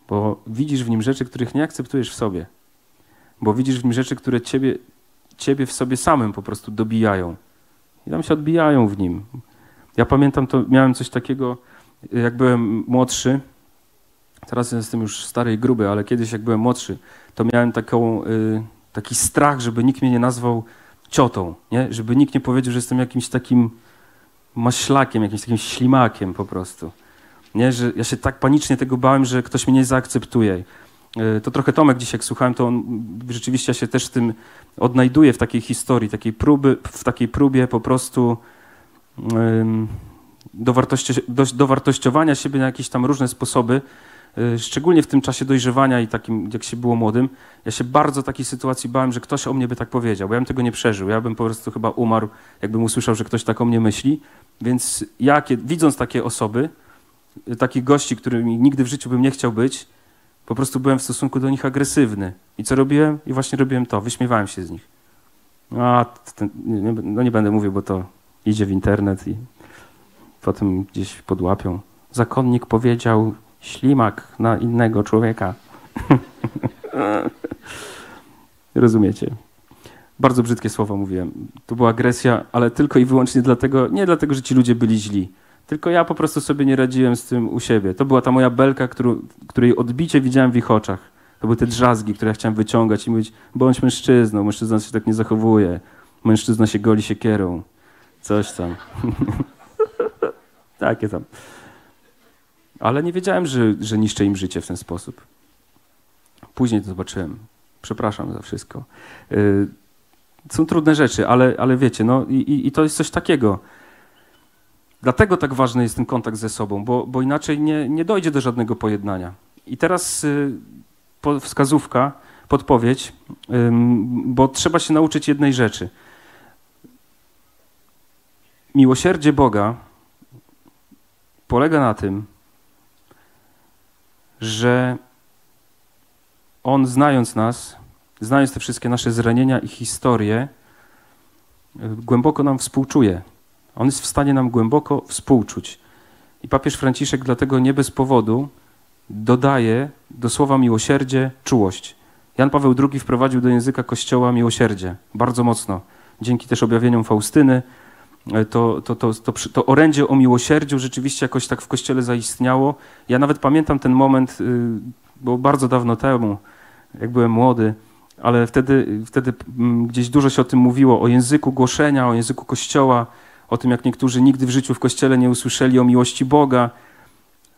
bo widzisz w nim rzeczy, których nie akceptujesz w sobie, bo widzisz w nim rzeczy, które ciebie, ciebie w sobie samym po prostu dobijają. I tam się odbijają w nim. Ja pamiętam, to miałem coś takiego, jak byłem młodszy. Teraz jestem już stary i gruby, ale kiedyś, jak byłem młodszy, to miałem taką, y, taki strach, żeby nikt mnie nie nazwał ciotą, nie? żeby nikt nie powiedział, że jestem jakimś takim maślakiem, jakimś takim ślimakiem po prostu. Nie? Że ja się tak panicznie tego bałem, że ktoś mnie nie zaakceptuje. E, to trochę Tomek dzisiaj, jak słuchałem, to on rzeczywiście się też tym odnajduje w takiej historii, takiej próby, w takiej próbie po prostu dowartości, do, dowartościowania siebie na jakieś tam różne sposoby, e, szczególnie w tym czasie dojrzewania i takim, jak się było młodym, ja się bardzo takiej sytuacji bałem, że ktoś o mnie by tak powiedział, bo ja bym tego nie przeżył. Ja bym po prostu chyba umarł, jakbym usłyszał, że ktoś tak o mnie myśli. Więc ja, kiedy, widząc takie osoby, takich gości, którymi nigdy w życiu bym nie chciał być, po prostu byłem w stosunku do nich agresywny. I co robiłem? I właśnie robiłem to, wyśmiewałem się z nich. A, ten, nie, no nie będę mówił, bo to idzie w internet i potem gdzieś podłapią. Zakonnik powiedział ślimak na innego człowieka. Rozumiecie? Bardzo brzydkie słowa mówiłem. To była agresja, ale tylko i wyłącznie dlatego, nie dlatego, że ci ludzie byli źli, tylko ja po prostu sobie nie radziłem z tym u siebie. To była ta moja belka, którą, której odbicie widziałem w ich oczach. To były te drzazgi, które ja chciałem wyciągać i mówić, bądź mężczyzną, mężczyzna się tak nie zachowuje, mężczyzna się goli siekierą, coś tam. Takie tam. Ale nie wiedziałem, że, że niszczę im życie w ten sposób. Później to zobaczyłem. Przepraszam za wszystko. Yy, są trudne rzeczy, ale, ale wiecie, no i, i to jest coś takiego. Dlatego tak ważny jest ten kontakt ze sobą, bo, bo inaczej nie, nie dojdzie do żadnego pojednania. I teraz y, wskazówka, podpowiedź, y, bo trzeba się nauczyć jednej rzeczy. Miłosierdzie Boga polega na tym, że On, znając nas, znając te wszystkie nasze zranienia i historie, głęboko nam współczuje on jest w stanie nam głęboko współczuć. I papież Franciszek dlatego nie bez powodu dodaje do słowa miłosierdzie czułość. Jan Paweł II wprowadził do języka Kościoła miłosierdzie bardzo mocno. Dzięki też objawieniom Faustyny to, to, to, to, to orędzie o miłosierdziu rzeczywiście jakoś tak w Kościele zaistniało. Ja nawet pamiętam ten moment, y, bo bardzo dawno temu, jak byłem młody, ale wtedy, wtedy mm, gdzieś dużo się o tym mówiło, o języku głoszenia, o języku Kościoła, o tym, jak niektórzy nigdy w życiu w kościele nie usłyszeli o miłości Boga.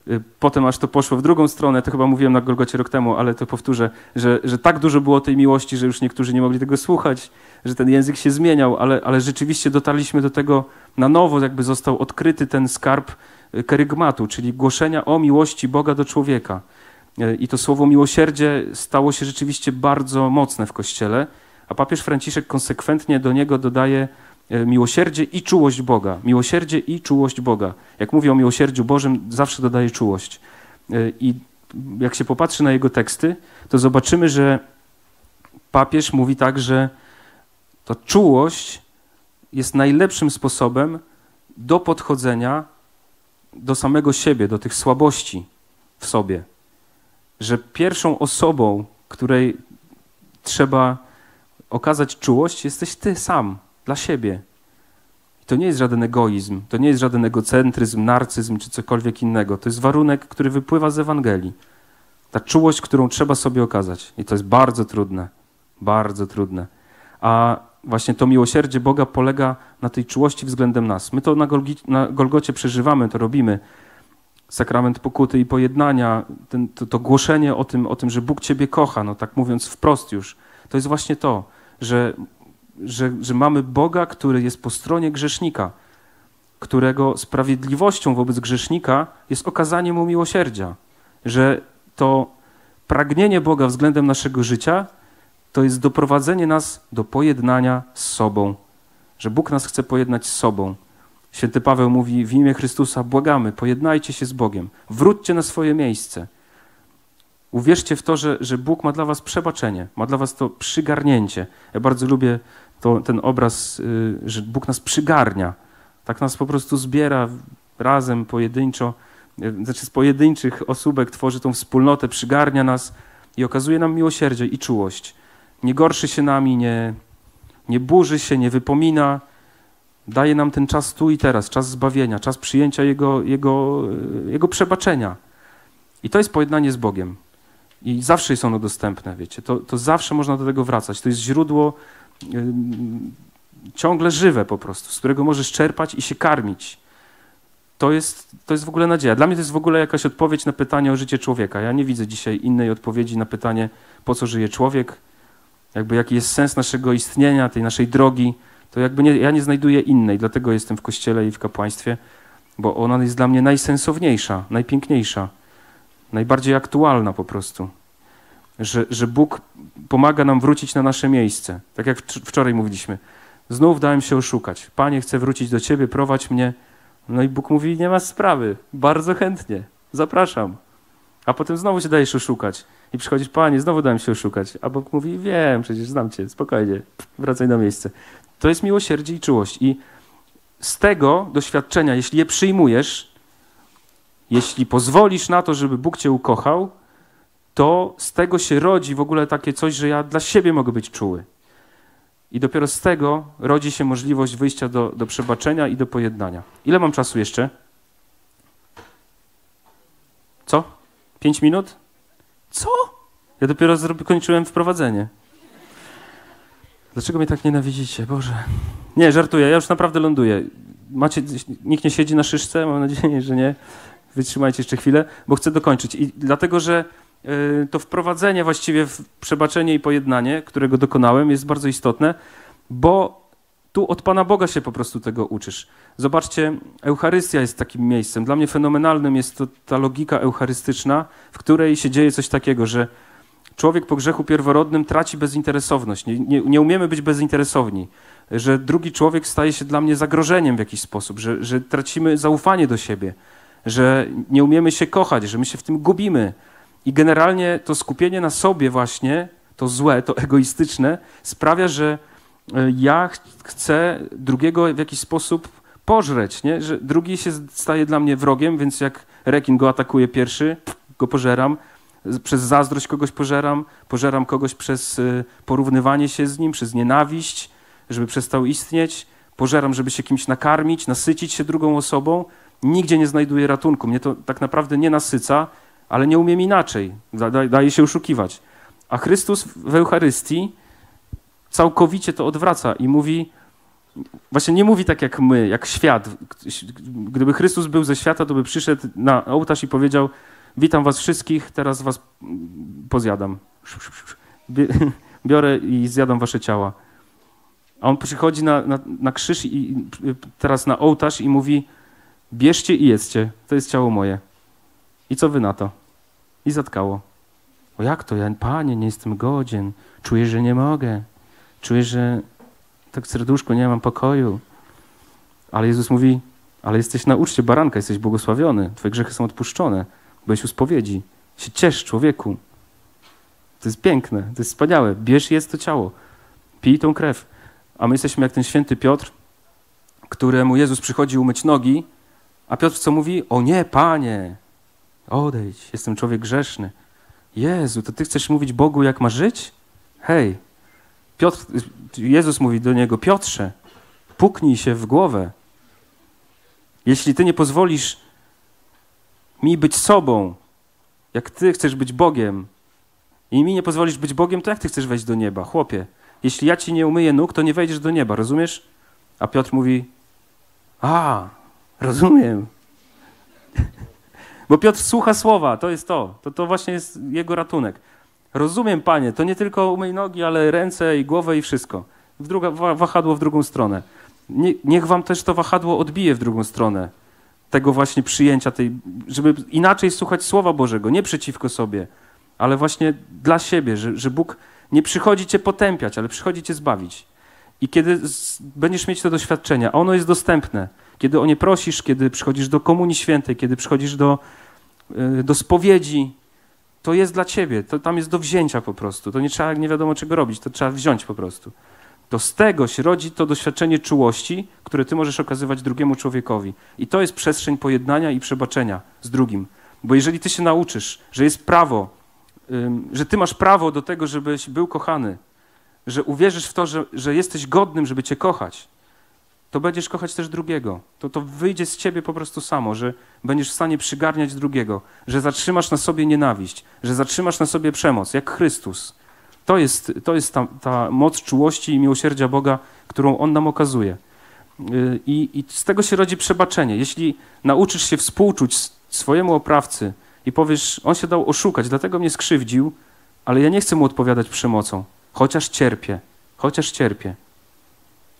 y, potem aż to poszło w drugą stronę, to chyba mówiłem na Golgocie rok temu, ale to powtórzę, że, że tak dużo było tej miłości, że już niektórzy nie mogli tego słuchać, że ten język się zmieniał, ale, ale rzeczywiście dotarliśmy do tego na nowo, jakby został odkryty ten skarb y, kerygmatu, czyli głoszenia o miłości Boga do człowieka. Y, I to słowo miłosierdzie stało się rzeczywiście bardzo mocne w Kościele, a papież Franciszek konsekwentnie do niego dodaje e, miłosierdzie i czułość Boga. Miłosierdzie i czułość Boga. Jak mówię o miłosierdziu Bożym, zawsze dodaje czułość. I jak się popatrzy na jego teksty, to zobaczymy, że papież mówi tak, że to czułość jest najlepszym sposobem do podchodzenia do samego siebie, do tych słabości w sobie. Że pierwszą osobą, której trzeba okazać czułość, jesteś ty sam, dla siebie. To nie jest żaden egoizm, to nie jest żaden egocentryzm, narcyzm czy cokolwiek innego. To jest warunek, który wypływa z Ewangelii. Ta czułość, którą trzeba sobie okazać. I to jest bardzo trudne, bardzo trudne. A właśnie to miłosierdzie Boga polega na tej czułości względem nas. My to na, Golgi, na Golgocie przeżywamy, to robimy. Sakrament pokuty i pojednania, ten, to, to głoszenie o tym, o tym, że Bóg Ciebie kocha, no tak mówiąc wprost już, to jest właśnie to że, że, że mamy Boga, który jest po stronie grzesznika, którego sprawiedliwością wobec grzesznika jest okazanie mu miłosierdzia, że to pragnienie Boga względem naszego życia to jest doprowadzenie nas do pojednania z sobą, że Bóg nas chce pojednać z sobą. Święty Paweł mówi w imię Chrystusa: błagamy, pojednajcie się z Bogiem, wróćcie na swoje miejsce. Uwierzcie w to, że, że Bóg ma dla was przebaczenie, ma dla was to przygarnięcie. Ja bardzo lubię to, ten obraz, y, że Bóg nas przygarnia. Tak nas po prostu zbiera razem, pojedynczo, y, znaczy z pojedynczych osóbek tworzy tą wspólnotę, przygarnia nas i okazuje nam miłosierdzie i czułość. Nie gorszy się nami, nie, nie burzy się, nie wypomina. Daje nam ten czas tu i teraz, czas zbawienia, czas przyjęcia Jego, jego, jego przebaczenia. I to jest pojednanie z Bogiem. I zawsze jest ono dostępne, wiecie. To, to zawsze można do tego wracać. To jest źródło ciągle żywe po prostu, z którego możesz czerpać i się karmić. To jest, to jest w ogóle nadzieja. Dla mnie to jest w ogóle jakaś odpowiedź na pytanie o życie człowieka. Ja nie widzę dzisiaj innej odpowiedzi na pytanie, po co żyje człowiek, jakby jaki jest sens naszego istnienia, tej naszej drogi. To jakby nie, ja nie znajduję innej, dlatego jestem w kościele i w kapłaństwie, bo ona jest dla mnie najsensowniejsza, najpiękniejsza najbardziej aktualna po prostu. Że, że Bóg pomaga nam wrócić na nasze miejsce. Tak jak wczoraj mówiliśmy. Znów dałem się oszukać. Panie, chcę wrócić do Ciebie, prowadź mnie. No i Bóg mówi, nie ma sprawy, bardzo chętnie, zapraszam. A potem znowu się dajesz oszukać. I przychodzisz, Panie, znowu dałem się oszukać. A Bóg mówi, wiem, przecież znam Cię, spokojnie, wracaj na miejsce. To jest miłosierdzie i czułość. I z tego doświadczenia, jeśli je przyjmujesz, jeśli pozwolisz na to, żeby Bóg cię ukochał, to z tego się rodzi w ogóle takie coś, że ja dla siebie mogę być czuły. I dopiero z tego rodzi się możliwość wyjścia do, do przebaczenia i do pojednania. Ile mam czasu jeszcze? Co? Pięć minut? Co? Ja dopiero kończyłem wprowadzenie. Dlaczego mnie tak nienawidzicie? Boże. Nie, żartuję, ja już naprawdę ląduję. Macie, nikt nie siedzi na szyszce? Mam nadzieję, że nie wytrzymajcie jeszcze chwilę, bo chcę dokończyć. I dlatego, że y, to wprowadzenie właściwie w przebaczenie i pojednanie, którego dokonałem, jest bardzo istotne, bo tu od Pana Boga się po prostu tego uczysz. Zobaczcie, Eucharystia jest takim miejscem. Dla mnie fenomenalnym jest to ta logika eucharystyczna, w której się dzieje coś takiego, że człowiek po grzechu pierworodnym traci bezinteresowność. Nie, nie, nie umiemy być bezinteresowni. Że drugi człowiek staje się dla mnie zagrożeniem w jakiś sposób, że, że tracimy zaufanie do siebie że nie umiemy się kochać, że my się w tym gubimy. I generalnie to skupienie na sobie właśnie, to złe, to egoistyczne, sprawia, że e, ja chcę drugiego w jakiś sposób pożreć, nie? że drugi się staje dla mnie wrogiem, więc jak rekin go atakuje pierwszy, go pożeram, przez zazdrość kogoś pożeram, pożeram kogoś przez e, porównywanie się z nim, przez nienawiść, żeby przestał istnieć, pożeram, żeby się kimś nakarmić, nasycić się drugą osobą, nigdzie nie znajduję ratunku. Mnie to tak naprawdę nie nasyca, ale nie umiem inaczej. daje się oszukiwać. A Chrystus w Eucharystii całkowicie to odwraca i mówi: właśnie nie mówi tak jak my, jak świat. Gdyby Chrystus był ze świata, to by przyszedł na ołtarz i powiedział: Witam was wszystkich, teraz was pozjadam. Biorę i zjadam wasze ciała. A on przychodzi na, na, na krzyż i teraz na ołtarz i mówi: Bierzcie i jedzcie, to jest ciało moje. I co wy na to? I zatkało. O jak to? Ja, panie, nie jestem godzien. Czuję, że nie mogę. Czuję, że tak w serduszku nie mam pokoju. Ale Jezus mówi, ale jesteś na uczcie baranka, jesteś błogosławiony. Twoje grzechy są odpuszczone. Byłeś u spowiedzi. Się ciesz, człowieku. To jest piękne, to jest wspaniałe. Bierz jest to ciało. Pij tą krew. A my jesteśmy jak ten święty Piotr, któremu Jezus przychodzi umyć nogi, a Piotr co mówi? O nie, panie, odejdź, jestem człowiek grzeszny. Jezu, to ty chcesz mówić Bogu, jak ma żyć? Hej, Piotr, Jezus mówi do niego, Piotrze, puknij się w głowę. Jeśli ty nie pozwolisz mi być sobą, jak ty chcesz być Bogiem i mi nie pozwolisz być Bogiem, to jak ty chcesz wejść do nieba, chłopie? Jeśli ja ci nie umyję nóg, to nie wejdziesz do nieba, rozumiesz? A Piotr mówi, a, rozumiem. Bo Piotr słucha słowa, to jest to. to. To właśnie jest jego ratunek. Rozumiem, panie, to nie tylko umyj nogi, ale ręce i głowę i wszystko. W druga, wahadło w drugą stronę. Nie, niech wam też to wahadło odbije w drugą stronę. Tego właśnie przyjęcia, tej, żeby inaczej słuchać Słowa Bożego, nie przeciwko sobie, ale właśnie dla siebie, że, że Bóg nie przychodzi cię potępiać, ale przychodzi cię zbawić. I kiedy z, będziesz mieć to doświadczenie, ono jest dostępne, kiedy o nie prosisz, kiedy przychodzisz do Komunii Świętej, kiedy przychodzisz do, y, do spowiedzi, to jest dla ciebie, to tam jest do wzięcia po prostu. To nie trzeba nie wiadomo czego robić, to trzeba wziąć po prostu. To z tego się rodzi to doświadczenie czułości, które ty możesz okazywać drugiemu człowiekowi. I to jest przestrzeń pojednania i przebaczenia z drugim. Bo jeżeli ty się nauczysz, że jest prawo, że ty masz prawo do tego, żebyś był kochany, że uwierzysz w to, że, że jesteś godnym, żeby cię kochać, to będziesz kochać też drugiego. To, to wyjdzie z ciebie po prostu samo, że będziesz w stanie przygarniać drugiego, że zatrzymasz na sobie nienawiść, że zatrzymasz na sobie przemoc, jak Chrystus. To jest, to jest ta, ta moc czułości i miłosierdzia Boga, którą On nam okazuje. Y, I, I z tego się rodzi przebaczenie. Jeśli nauczysz się współczuć swojemu oprawcy i powiesz, on się dał oszukać, dlatego mnie skrzywdził, ale ja nie chcę mu odpowiadać przemocą, chociaż cierpię, chociaż cierpię.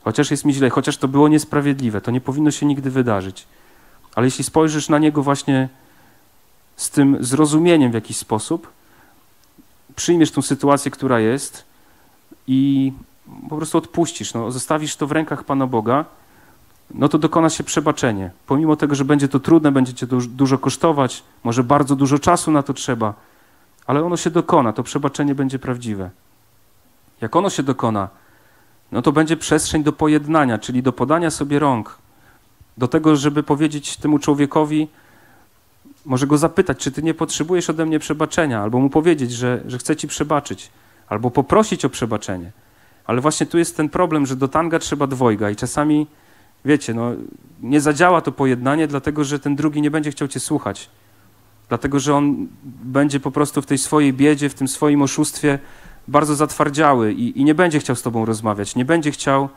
Chociaż jest mi źle, chociaż to było niesprawiedliwe, to nie powinno się nigdy wydarzyć. Ale jeśli spojrzysz na niego właśnie z tym zrozumieniem w jakiś sposób, przyjmiesz tą sytuację, która jest i po prostu odpuścisz, no, zostawisz to w rękach Pana Boga, no to dokona się przebaczenie. Pomimo tego, że będzie to trudne, będzie cię dużo kosztować, może bardzo dużo czasu na to trzeba, ale ono się dokona, to przebaczenie będzie prawdziwe. Jak ono się dokona, no to będzie przestrzeń do pojednania, czyli do podania sobie rąk, do tego, żeby powiedzieć temu człowiekowi, może go zapytać, czy ty nie potrzebujesz ode mnie przebaczenia, albo mu powiedzieć, że, że chcę ci przebaczyć, albo poprosić o przebaczenie. Ale właśnie tu jest ten problem, że do tanga trzeba dwojga i czasami, wiecie, no, nie zadziała to pojednanie, dlatego że ten drugi nie będzie chciał cię słuchać. Dlatego, że on będzie po prostu w tej swojej biedzie, w tym swoim oszustwie bardzo zatwardziały i, i nie będzie chciał z tobą rozmawiać, nie będzie chciał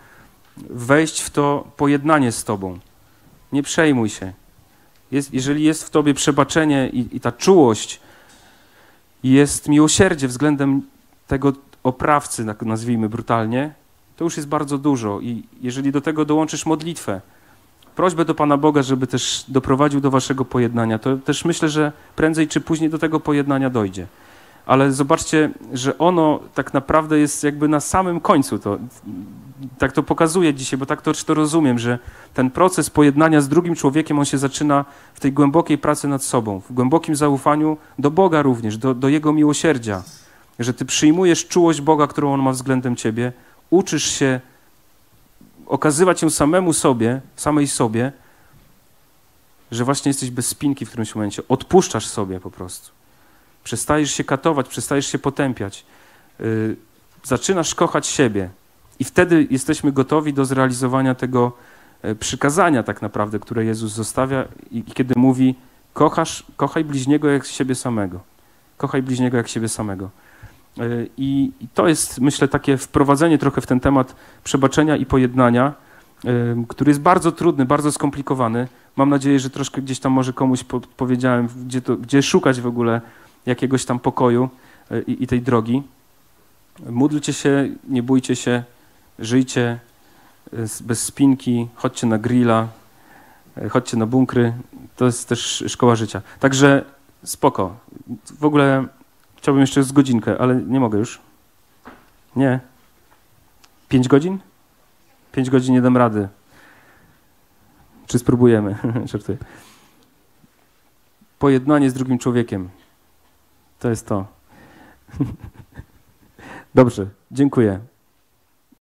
wejść w to pojednanie z tobą. Nie przejmuj się. Jest, jeżeli jest w tobie przebaczenie i, i ta czułość, jest miłosierdzie względem tego oprawcy, nazwijmy brutalnie, to już jest bardzo dużo. I jeżeli do tego dołączysz modlitwę, prośbę do Pana Boga, żeby też doprowadził do waszego pojednania, to też myślę, że prędzej czy później do tego pojednania dojdzie ale zobaczcie, że ono tak naprawdę jest jakby na samym końcu. To, tak to pokazuje dzisiaj, bo tak to, to rozumiem, że ten proces pojednania z drugim człowiekiem, on się zaczyna w tej głębokiej pracy nad sobą, w głębokim zaufaniu do Boga również, do, do Jego miłosierdzia. Że ty przyjmujesz czułość Boga, którą On ma względem ciebie, uczysz się okazywać ją samemu sobie, samej sobie, że właśnie jesteś bez spinki w którymś momencie. Odpuszczasz sobie po prostu. Przestajesz się katować, przestajesz się potępiać. Yy, zaczynasz kochać siebie. I wtedy jesteśmy gotowi do zrealizowania tego e, przykazania, tak naprawdę, które Jezus zostawia, i, kiedy mówi: kochasz, kochaj bliźniego jak siebie samego. Kochaj bliźniego jak siebie samego. Yy, I, to jest, myślę, takie wprowadzenie trochę w ten temat przebaczenia i pojednania. ym, który jest bardzo trudny, bardzo skomplikowany. Mam nadzieję, że troszkę gdzieś tam może komuś powiedziałem, gdzie, to, gdzie szukać w ogóle jakiegoś tam pokoju y, i, i tej drogi. Módlcie się, nie bójcie się, żyjcie z- bez spinki, chodźcie na grilla, y, chodźcie na bunkry. To jest też szkoła życia. Także spoko. W ogóle chciałbym jeszcze z godzinkę, ale nie mogę już. Nie. Pięć godzin? Pięć godzin nie dam rady. Czy spróbujemy? Żartuję. Pojednanie z drugim człowiekiem. To jest to. Dobrze, dziękuję.